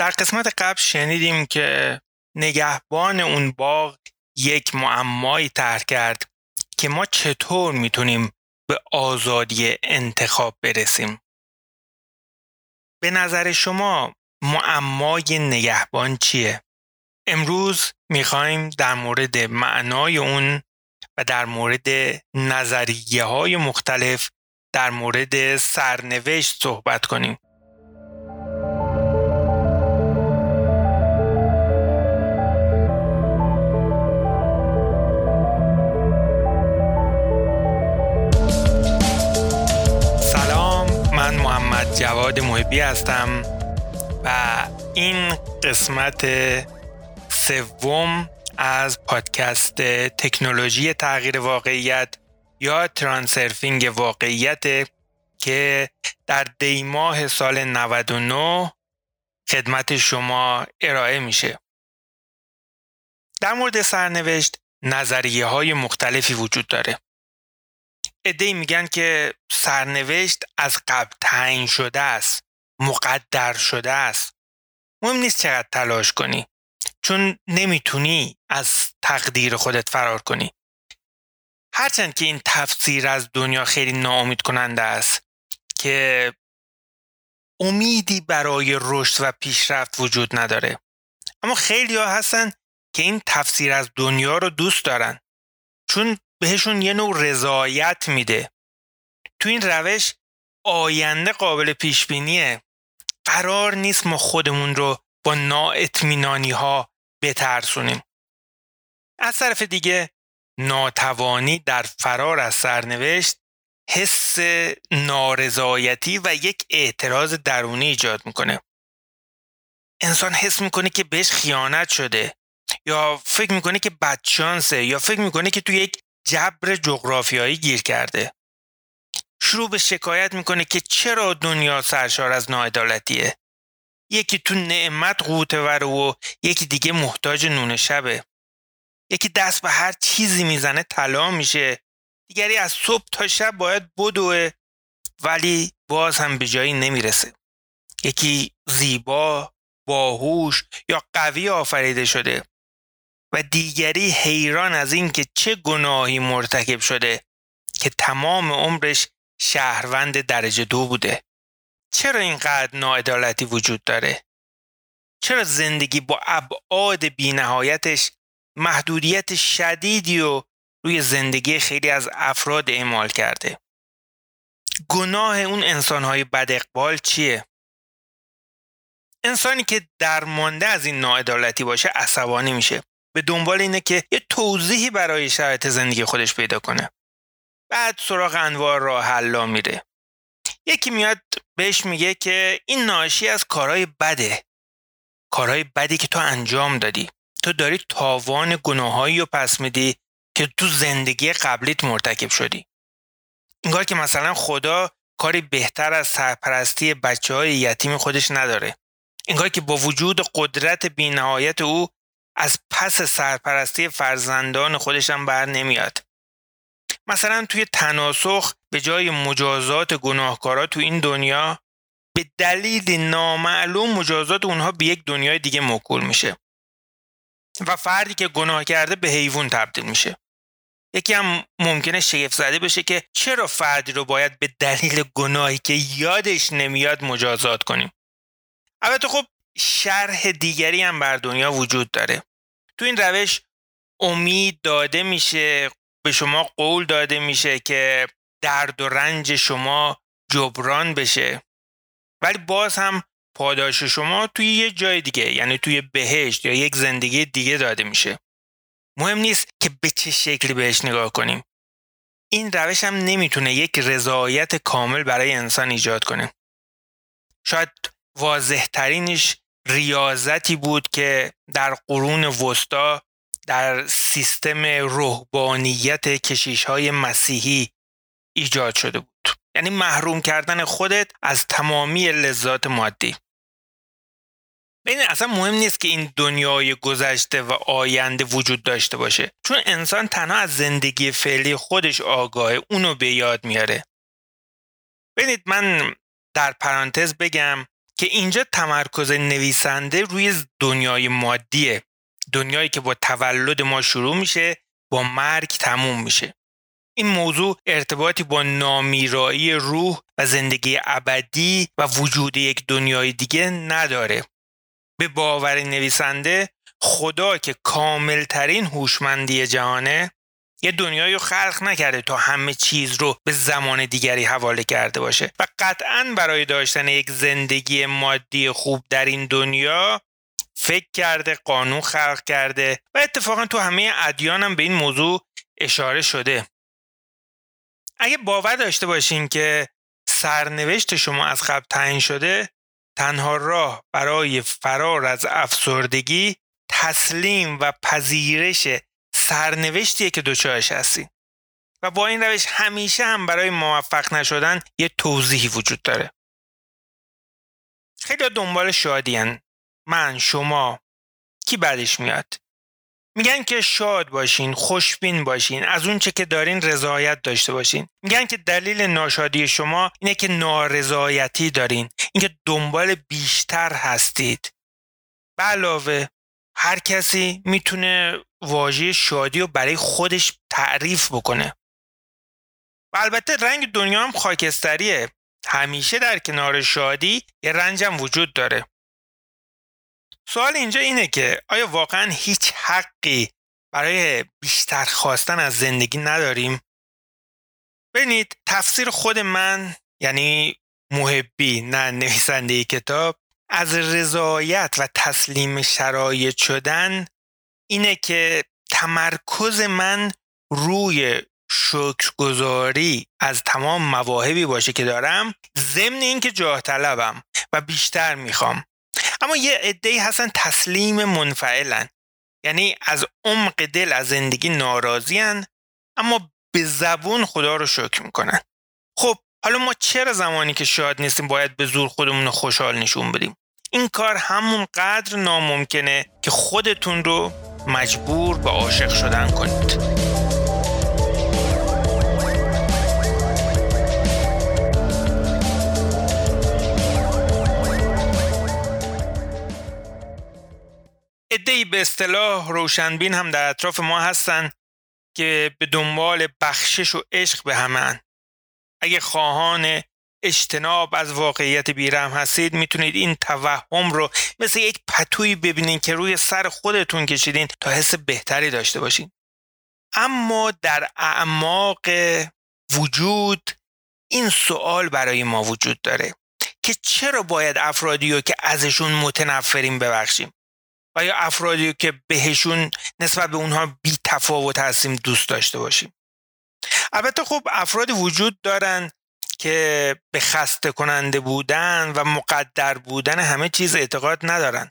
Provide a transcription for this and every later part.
در قسمت قبل شنیدیم که نگهبان اون باغ یک معمایی طرح کرد که ما چطور می‌تونیم به آزادی انتخاب برسیم به نظر شما معمای نگهبان چیه؟ امروز می‌خوایم در مورد معنای اون و در مورد نظریه های مختلف در مورد سرنوشت صحبت کنیم. جواد محبی هستم و این قسمت سوم از پادکست تکنولوژی تغییر واقعیت یا ترانسرفینگ واقعیت که در دیماه سال 99 خدمت شما ارائه میشه. در مورد سرنوشت نظریه های مختلفی وجود داره. ادهی میگن که سرنوشت از قبل تعیین شده است، مقدر شده است. مهم نیست چقدر تلاش کنی. چون نمی‌تونی از تقدیر خودت فرار کنی هرچند که این تفسیر از دنیا خیلی ناامید کننده است که امیدی برای رشد و پیشرفت وجود نداره اما خیلی ها هستن که این تفسیر از دنیا رو دوست دارن چون بهشون یه نوع رضایت میده. تو این روش آینده قابل پیش بینیه قرار نیست ما خودمون رو با نااطمینانی ها بترسونیم. از طرف دیگه ناتوانی در فرار از سرنوشت حس نارضایتی و یک اعتراض درونی ایجاد می‌کنه. انسان حس می‌کنه که بهش خیانت شده یا فکر می‌کنه که بدشانسه یا فکر می‌کنه که توی یک جبر جغرافیایی گیر کرده. شروع به شکایت می‌کنه که چرا دنیا سرشار از ناعدالتیه. یکی تو نعمت وره و یکی دیگه محتاج نون شبه. یکی دست به هر چیزی می‌زنه طلا میشه. دیگری از صبح تا شب باید بدوه ولی باز هم به جایی نمی‌رسه. یکی زیبا باهوش یا قوی آفریده شده. و دیگری حیران از اینکه چه گناهی مرتکب شده که تمام عمرش شهروند درجه دو بوده چرا اینقدر ناعدالتی وجود داره؟ چرا زندگی با ابعاد بینهایتش محدودیت شدیدی و روی زندگی خیلی از افراد اعمال کرده؟ گناه اون انسانهای بد اقبال چیه؟ انسانی که درمانده از این ناعدالتی باشه عصبانی میشه به دنبال اینه که یه توضیحی برای شرایط زندگی خودش پیدا کنه. بعد سراغ انوار راه حلا میره. یکی میاد بهش میگه که این ناشی از کارهای بده. کارهای بدی که تو انجام دادی. تو داری تاوان گناهایی رو پس میدی که تو زندگی قبلیت مرتکب شدی. انگار که مثلا خدا کاری بهتر از سرپرستی بچه های یتیم خودش نداره. انگار که با وجود قدرت بینهایت او از پس سرپرستی فرزندان خودش هم بر نمیاد. مثلا توی تناسخ به جای مجازات گناهکارا تو این دنیا به دلیل نامعلوم مجازات اونها به یک دنیای دیگه موکول میشه. و فردی که گناه کرده به حیوان تبدیل میشه. یکی هم ممکنه شگفت زده بشه که چرا فردی رو باید به دلیل گناهی که یادش نمیاد مجازات کنیم. البته خب شرح دیگری هم بر دنیا وجود داره. تو این روش امید داده میشه به شما قول داده میشه که درد و رنج شما جبران بشه. ولی باز هم پاداش شما توی یه جای دیگه یعنی توی بهشت یا یک زندگی دیگه داده میشه. مهم نیست که به چه شکلی بهش نگاه کنیم. این روش هم نمی‌تونه یک رضایت کامل برای انسان ایجاد کنه. شاید واضح ترینش ریاضتی بود که در قرون وسطا در سیستم روحانیت کشیش های مسیحی ایجاد شده بود. یعنی محروم کردن خودت از تمامی لذات مادی. ببین اصلا مهم نیست که این دنیای گذشته و آینده وجود داشته باشه. چون انسان تنها از زندگی فعلی خودش آگاهه اونو به یاد میاره. ببینید من در پرانتز بگم که اینجا تمرکز نویسنده روی دنیای مادیه. دنیایی که با تولد ما شروع میشه با مرگ تموم میشه. این موضوع ارتباطی با نامیرایی روح و زندگی ابدی و وجود یک دنیای دیگه نداره. به باور نویسنده خدا که کاملترین هوشمندی جهانه یه دنیایی رو خلق نکرده تا همه چیز رو به زمان دیگری حواله کرده باشه. و قطعا برای داشتن یک زندگی مادی خوب در این دنیا فکر کرده قانون خلق کرده و اتفاقا تو همه ادیان هم به این موضوع اشاره شده. اگه باور داشته باشین که سرنوشت شما از قبل تعیین شده تنها راه برای فرار از افسردگی تسلیم و پذیرش سرنوشتیه که دوچارش هستین و با این روش همیشه هم برای موفق نشدن یه توضیحی وجود داره. خیلی دنبال شادیان من شما کی بعدش میاد؟ میگن که شاد باشین خوشبین باشین از اون چه که دارین رضایت داشته باشین. میگن که دلیل ناشادی شما اینه که نارضایتی دارین. اینکه دنبال بیشتر هستید. به علاوه هر کسی می‌تونه واژه شادی رو برای خودش تعریف بکنه. و البته رنگ دنیا هم خاکستریه. همیشه در کنار شادی یه رنجم وجود داره. سوال اینجا اینه که آیا واقعا هیچ حقی برای بیشتر خواستن از زندگی نداریم؟ ببینید تفسیر خود من یعنی محبی نه نویسنده کتاب از رضایت و تسلیم شرایط شدن اینه که تمرکز من روی شکرگزاری از تمام مواهبی باشه که دارم ضمن اینکه جاه طلبم و بیشتر می‌خوام. اما یه عده‌ای هستن تسلیم منفعلن. یعنی از عمق دل از زندگی ناراضیان اما به زبون خدا رو شکر می‌کنن. خب حالا ما چرا زمانی که شاد نیستیم باید به زور خودمون رو خوشحال نشون بدیم؟ این کار همون قدر ناممکنه که خودتون رو مجبور به عاشق شدن کنید. ادهی به اصطلاح روشنبین هم در اطراف ما هستن که به دنبال بخشش و عشق به همن اگه خواهان اجتناب از واقعیت بیرم هستید می‌تونید این توهم رو مثل یک پتویی ببینین که روی سر خودتون کشیدین تا حس بهتری داشته باشین. اما در اعماق وجود این سوال برای ما وجود داره که چرا باید افرادی رو که ازشون متنفریم ببخشیم؟ و یا افرادی که بهشون نسبت به اونها بی تفاوت هستیم دوست داشته باشیم؟ البته خب افراد وجود دارن که به خسته کننده بودن و مقدر بودن همه چیز اعتقاد ندارن.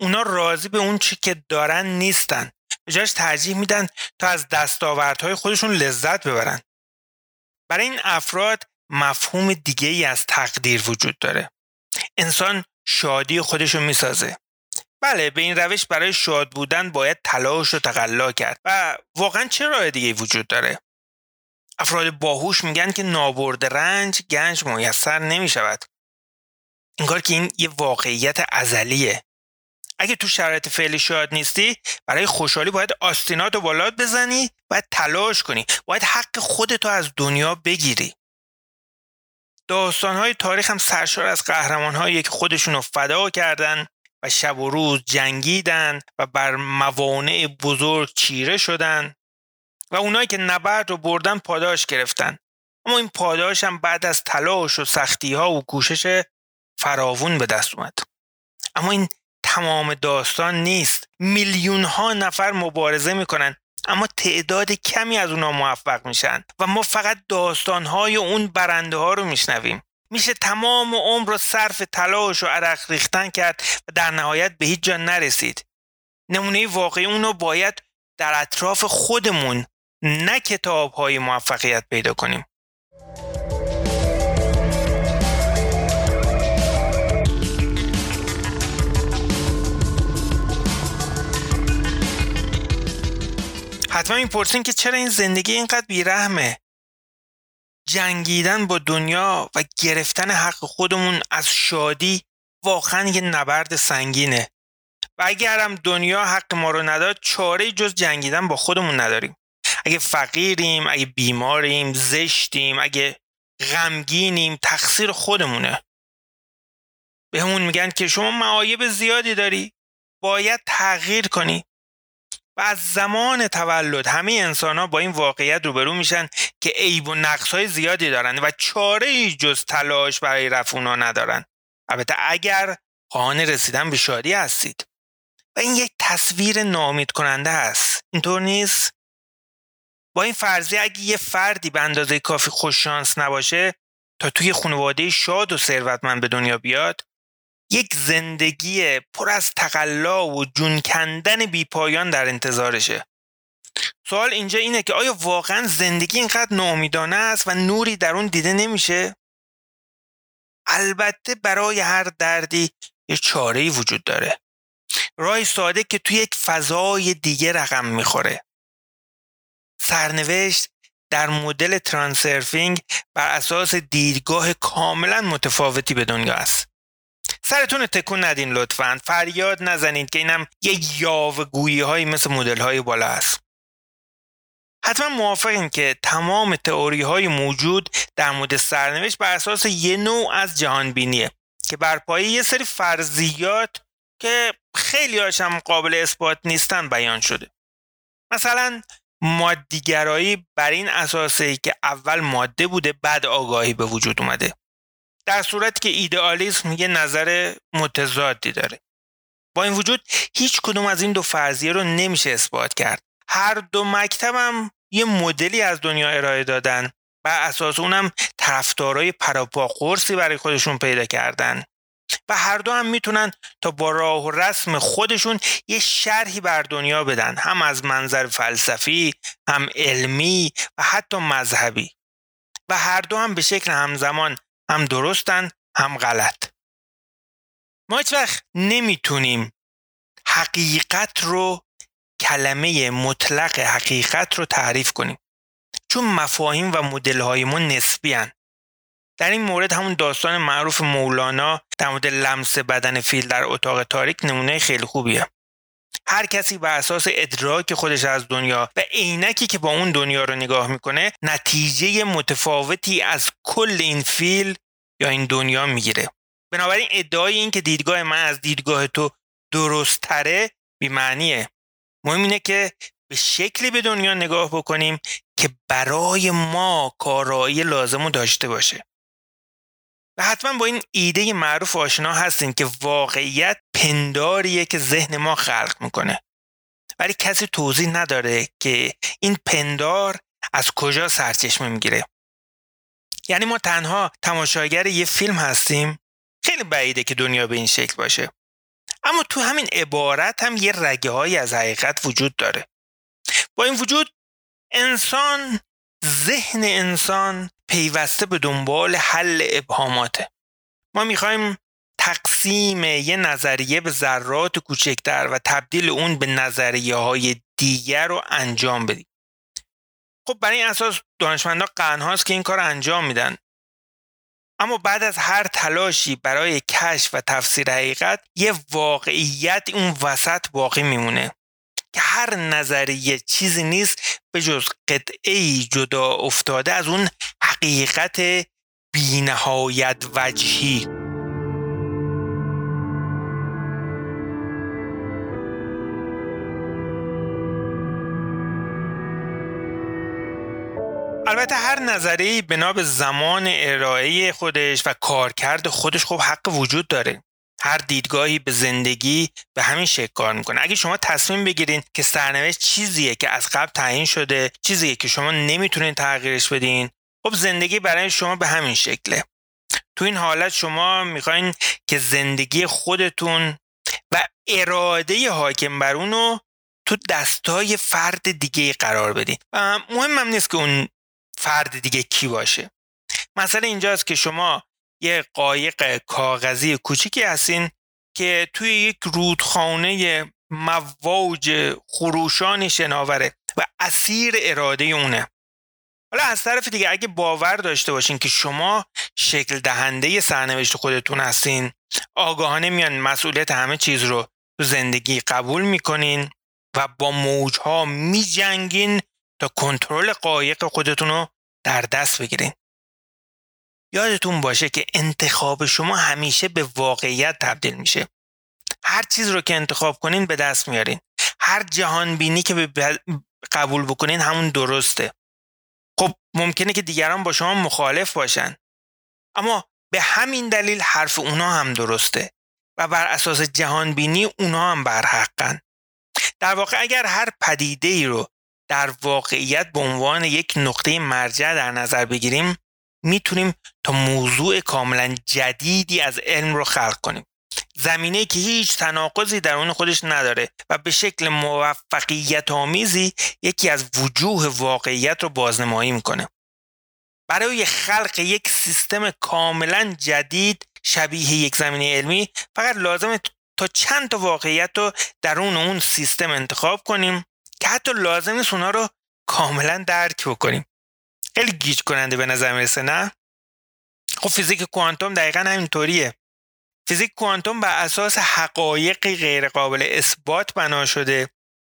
اونا راضی به اون چی که دارن نیستن. به جاش ترجیح میدن تا از دستاوردهای خودشون لذت ببرن. برای این افراد مفهوم دیگه ای از تقدیر وجود داره. انسان شادی خودشو می‌سازه. بله به این روش برای شاد بودن باید تلاش و تقلا کرد. و واقعا چه راه دیگه وجود داره؟ افراد باهوش میگن که نابرد رنج گنج میسر نمی شود انگار که این یه واقعیت ازلیه. اگه تو شرایط فعلی شاد نیستی برای خوشحالی باید آستینات و بالات بزنی باید تلاش کنی باید حق خودتو از دنیا بگیری. داستانهای تاریخ هم سرشار از قهرمانهایی که خودشون رو فدا کردن و شب و روز جنگیدن و بر موانع بزرگ چیره شدن. و اونایی که نبرد رو بردن پاداش گرفتن. اما این پاداش هم بعد از تلاش و سختی ها و کوشش فراوون به دست اومد. اما این تمام داستان نیست. میلیون ها نفر مبارزه می‌کنن اما تعداد کمی از اونها موفق میشن. و ما فقط داستان های اون برنده ها رو میشنویم. میشه تمام عمر رو صرف تلاش و عرق ریختن کرد و در نهایت به هیچ جا نرسید. نمونه واقعی اونو باید در اطراف خودمون نه کتاب های موفقیت پیدا کنیم. حتما این پرسین که چرا این زندگی اینقدر بیرحمه؟ جنگیدن با دنیا و گرفتن حق خودمون از شادی واقعا یه نبرد سنگینه. و اگرم دنیا حق ما رو نداد چاره جز جنگیدن با خودمون نداریم. اگه فقیریم اگه بیماریم زشتیم اگه غمگینیم تقصیر خودمونه. به همون میگن که شما معایب زیادی داری. باید تغییر کنی. و از زمان تولد همه انسان ها با این واقعیت روبرو میشن که عیب و نقص های زیادی دارن و چاره ای جز تلاش برای رفع اونا ندارن. البته اگر خواهان رسیدن به شادی هستید. و این یک تصویر نامید کننده است اینطور نیست؟ با این فرضیه اگه یه فردی به اندازه کافی خوششانس نباشه تا توی خانواده شاد و ثروتمند به دنیا بیاد یک زندگی پر از تقلا و جون کندن بیپایان در انتظارشه. سوال اینجا اینه که آیا واقعا زندگی اینقدر ناامیدانه است و نوری در اون دیده نمیشه؟ البته برای هر دردی یه چاره وجود داره. رای ساده که توی یک فضای دیگه رقم می‌خوره. سرنوشت در مدل ترانسرفینگ بر اساس دیدگاه کاملا متفاوتی به دنیا است. سرتون تکون ندین لطفا. فریاد نزنید که اینم یه یاوه گویی هایی مثل مدل های بالا است. حتما موافقیم که تمام تئوری های موجود در مورد سرنوشت بر اساس یه نوع از جهان بینیه که بر پایه یه سری فرضیات که خیلی هاشم قابل اثبات نیستن بیان شده. مثلا مادیگرایی بر این اساسه که اول ماده بوده بعد آگاهی به وجود اومده. در صورتی که ایدئالیسم یه نظر متضادی داره. با این وجود هیچ کدوم از این دو فرضیه رو نمیشه اثبات کرد. هر دو مکتبم یه مدلی از دنیا ارائه دادن و اساس اونم طرفدارای پراپا قرصی برای خودشون پیدا کردن. و هر دو هم می‌تونن تا با راه و رسم خودشون یه شرحی بر دنیا بدن. هم از منظر فلسفی هم علمی و حتی مذهبی. و هر دو هم به شکل همزمان هم درستن هم غلط. ما هیچ وقت نمی‌تونیم حقیقت رو کلمه مطلق حقیقت رو تعریف کنیم. چون مفاهیم و مدل های ما نسبی هن. در این مورد همون داستان معروف مولانا در مورد لمس بدن فیل در اتاق تاریک نمونه خیلی خوبیه. هر کسی بر اساس ادراک خودش از دنیا و عینکی که با اون دنیا رو نگاه می‌کنه نتیجه متفاوتی از کل این فیل یا این دنیا می‌گیره. بنابراین ادعای این که دیدگاه من از دیدگاه تو درست تره بیمعنیه. مهم اینه که به شکلی به دنیا نگاه بکنیم که برای ما کارایی لازم رو داشته باشه. و حتما با این ایده معروف آشنا هستین که واقعیت پنداریه که ذهن ما خلق می‌کنه. ولی کسی توضیح نداره که این پندار از کجا سرچشمه می‌گیره. یعنی ما تنها تماشاگر یه فیلم هستیم. خیلی بعیده که دنیا به این شکل باشه. اما تو همین عبارت هم یه رگه های از حقیقت وجود داره. با این وجود انسان ذهن انسان پیوسته به دنبال حل ابهاماته. ما می‌خوایم تقسیم یه نظریه به ذرات کوچکتر و تبدیل اون به نظریه های دیگر رو انجام بدیم. خب برای این اساس دانشمندا قرنهاست که این کار انجام میدن. اما بعد از هر تلاشی برای کشف و تفسیر حقیقت یه واقعیت اون وسط باقی میمونه که هر نظریه چیزی نیست به جز قطعه جدا افتاده از اون حقیقت بینهایت وجهی. البته هر نظری بنا به زمان ارائه خودش و کارکرد خودش خب حق وجود داره. هر دیدگاهی به زندگی به همین شکل کار می‌کنه. اگه شما تصمیم بگیرین که سرنوشت چیزیه که از قبل تعیین شده چیزیه که شما نمی‌تونین تغییرش بدین خب زندگی برای شما به همین شکله. تو این حالت شما می‌خواین که زندگی خودتون و اراده حاکم بر اونو تو دستای فرد دیگه قرار بدین. و مهمم نیست که اون فرد دیگه کی باشه. مثلا اینجاست که شما یه قایق کاغذی کوچیکی هستین که توی یک رودخانه مواج خروشانی شناوره و اسیر اراده اونه. حالا از طرف دیگه اگه باور داشته باشین که شما شکل دهنده سرنوشت خودتون هستین آگاهانه میان مسئولیت همه چیز رو تو زندگی قبول می‌کنین و با موجها میجنگین تا کنترل قایق خودتون رو در دست بگیرین. یادتون باشه که انتخاب شما همیشه به واقعیت تبدیل میشه. هر چیز رو که انتخاب کنین به دست میارین. هر جهان بینی که قبول بکنین همون درسته. ممکنه که دیگران با شما مخالف باشن. اما به همین دلیل حرف اونا هم درسته و بر اساس جهان بینی اونا هم برحقن در واقع اگر هر پدیده ای رو در واقعیت به عنوان یک نقطه مرجع در نظر بگیریم می‌تونیم تا موضوع کاملا جدیدی از علم رو خلق کنیم. زمینه که هیچ تناقضی در اون خودش نداره و به شکل موفقیت آمیزی یکی از وجوه واقعیت رو بازنمایی می‌کنه. برای خلق یک سیستم کاملا جدید شبیه یک زمینه علمی فقط لازمه تا چند تا واقعیت رو درون اون سیستم انتخاب کنیم که حتی لازم نیست اونا رو کاملا درک بکنیم. خیلی گیج کننده به نظر می‌رسه نه؟ خب فیزیک کوانتوم دقیقا همینطوریه. فیزیک کوانتوم بر اساس حقایقی غیرقابل اثبات بنا شده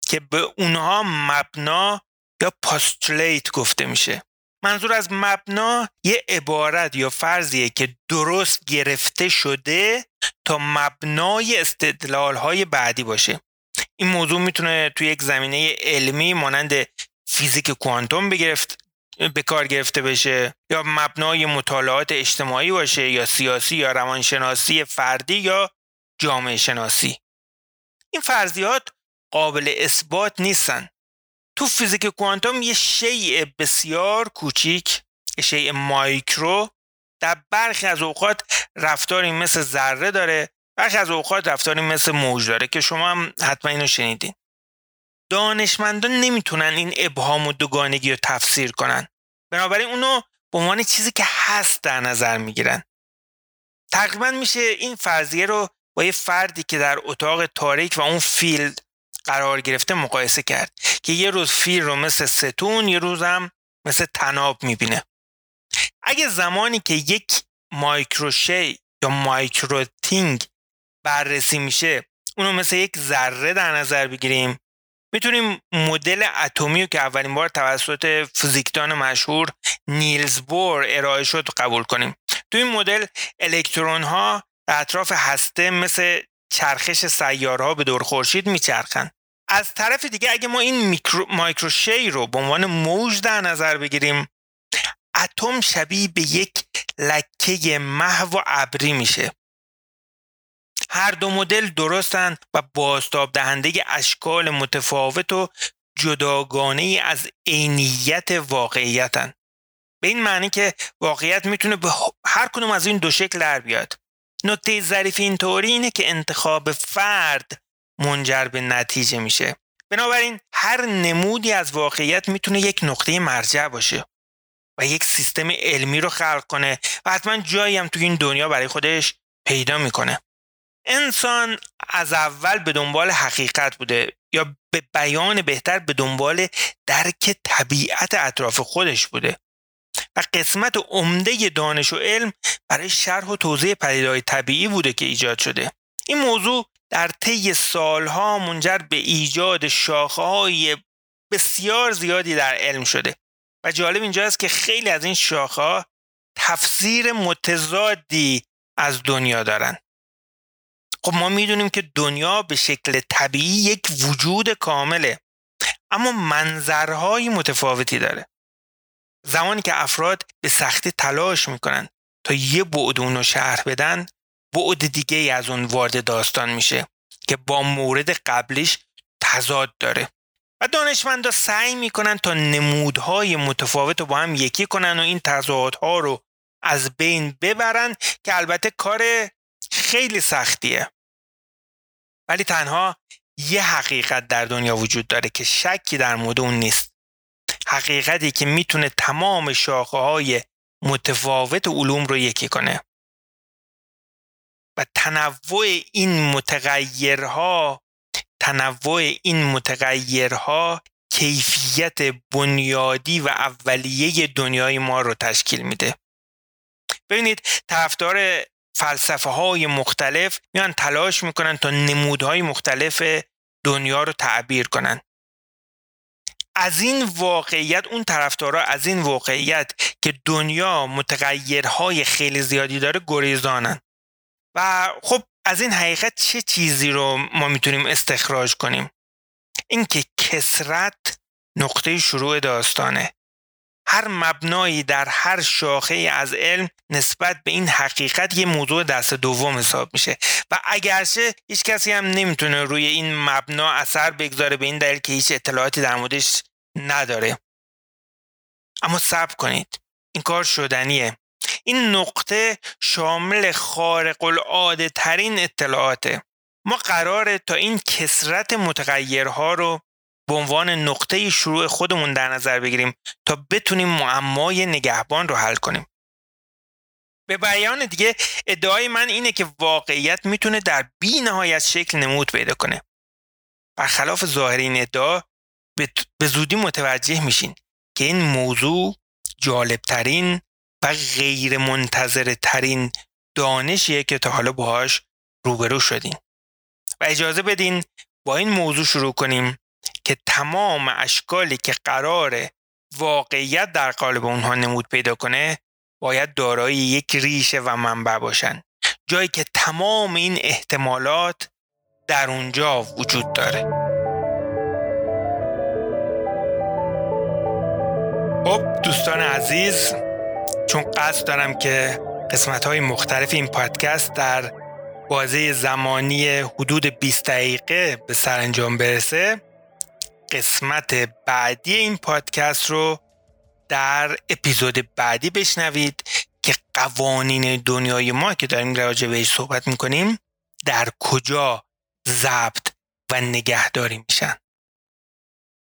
که به اونها مبنا یا پاستولیت گفته میشه. منظور از مبنا یه عبارت یا فرضیه که درست گرفته شده تا مبنای استدلال های بعدی باشه. این موضوع می‌تونه توی یک زمینه علمی مانند فیزیک کوانتوم بگرفت. به کار گرفته بشه یا مبنای مطالعات اجتماعی باشه یا سیاسی یا روانشناسی فردی یا جامعه شناسی. این فرضیات قابل اثبات نیستن. تو فیزیک کوانتوم یه شیء بسیار کوچیک شیء مایکرو در برخی از اوقات رفتاری مثل ذره داره برخی از اوقات رفتاری مثل موج داره که شما هم حتما اینو شنیدین. دانشمندان نمی‌تونن این ابهام و دوگانگی رو تفسیر کنن. بنابراین اونو به عنوان چیزی که هست در نظر می‌گیرن. تقریبا میشه این فرضیه رو با یه فردی که در اتاق تاریک و اون فیل قرار گرفته مقایسه کرد که یه روز فیل رو مثل ستون یه روز هم مثل طناب می‌بینه. اگه زمانی که یک مایکروشی یا micro thing بررسی میشه اونو مثل یک ذره در نظر بگیریم می‌تونیم مدل اتمی که اولین بار توسط فیزیکدان مشهور نیلز بور ارائه شد قبول کنیم. تو این مدل الکترون ها اطراف هسته مثل چرخش سیارها به دور خورشید میچرخن. از طرف دیگه اگه ما این میکرو، مایکروشی رو به عنوان موج در نظر بگیریم اتم شبیه به یک لکه محو و ابری میشه. هر دو مدل درستن و بازتاب دهنده اشکال متفاوت و جداگانه از عینیت واقعیتن. به این معنی که واقعیت می‌تونه به هر کدوم از این دو شکل در بیاد. نکته ظریف اینطوری اینه که انتخاب فرد منجر به نتیجه میشه. بنابراین هر نمودی از واقعیت می‌تونه یک نقطه مرجع باشه و یک سیستم علمی رو خلق کنه و حتما جایی هم تو این دنیا برای خودش پیدا می‌کنه. انسان از اول به دنبال حقیقت بوده یا به بیان بهتر به دنبال درک طبیعت اطراف خودش بوده. و قسمت عمده دانش و علم برای شرح و توضیح پدیدهای طبیعی بوده که ایجاد شده. این موضوع در طی سالها منجر به ایجاد شاخه بسیار زیادی در علم شده. و جالب اینجا است که خیلی از این شاخه تفسیر متضادی از دنیا دارند خب ما می‌دونیم که دنیا به شکل طبیعی یک وجود کامله اما منظرهای متفاوتی داره. زمانی که افراد به سختی تلاش می‌کنن تا یه بعد اون رو شرح بدن بعد دیگه ای از اون وارد داستان میشه که با مورد قبلیش تضاد داره. و دانشمندا سعی می‌کنن تا نمودهای متفاوت رو با هم یکی کنن و این تضادها رو از بین ببرن که البته کار خیلی سختیه. ولی تنها یه حقیقت در دنیا وجود داره که شکی در مورد اون نیست. حقیقتی که می‌تونه تمام شاخه های متفاوت علوم رو یکی کنه. و تنوع این متغیرها تنوع این متغیرها کیفیت بنیادی و اولیه دنیای ما رو تشکیل میده. ببینید طرفدار فلسفه های مختلف میان تلاش می‌کنن تا نمودهای مختلف دنیا رو تعبیر کنن. از این واقعیت اون طرفدارا از این واقعیت که دنیا متغیرهای خیلی زیادی داره گریزانن. و خب از این حقیقت چه چیزی رو ما می‌تونیم استخراج کنیم؟ اینکه کسرت نقطه شروع داستانه. هر مبنایی در هر شاخه از علم نسبت به این حقیقت یه موضوع دست دوم حساب میشه. و اگرچه هیچ کسی هم نمی‌تونه روی این مبنا اثر بگذاره به این دلیل که هیچ اطلاعاتی در موردش نداره. اما صبر کنید. این کار شدنیه. این نقطه شامل خارق العاده ترین اطلاعاته. ما قراره تا این کسرت متغیرها رو به عنوان نقطه شروع خودمون در نظر بگیریم تا بتونیم معمای نگهبان رو حل کنیم. به بیان دیگه ادعای من اینه که واقعیت می‌تونه در بی نهایت شکل نمود پیدا کنه. برخلاف ظاهر این ادعا به زودی متوجه میشین که این موضوع جالبترین و غیر منتظر ترین دانشیه که تا حالا باهاش روبرو شدین. و اجازه بدین با این موضوع شروع کنیم. که تمام اشکالی که قرار واقعیت در قالب اونها نمود پیدا کنه باید دارای یک ریشه و منبع باشن. جایی که تمام این احتمالات در اونجا وجود داره. خب دوستان عزیز چون قصد دارم که قسمت های مختلف این پادکست در بازه زمانی حدود 20 دقیقه به سرانجام برسه قسمت بعدی این پادکست رو در اپیزود بعدی بشنوید که قوانین دنیای ما که داریم راجع بهش صحبت می‌کنیم در کجا ضبط و نگهداری میشن.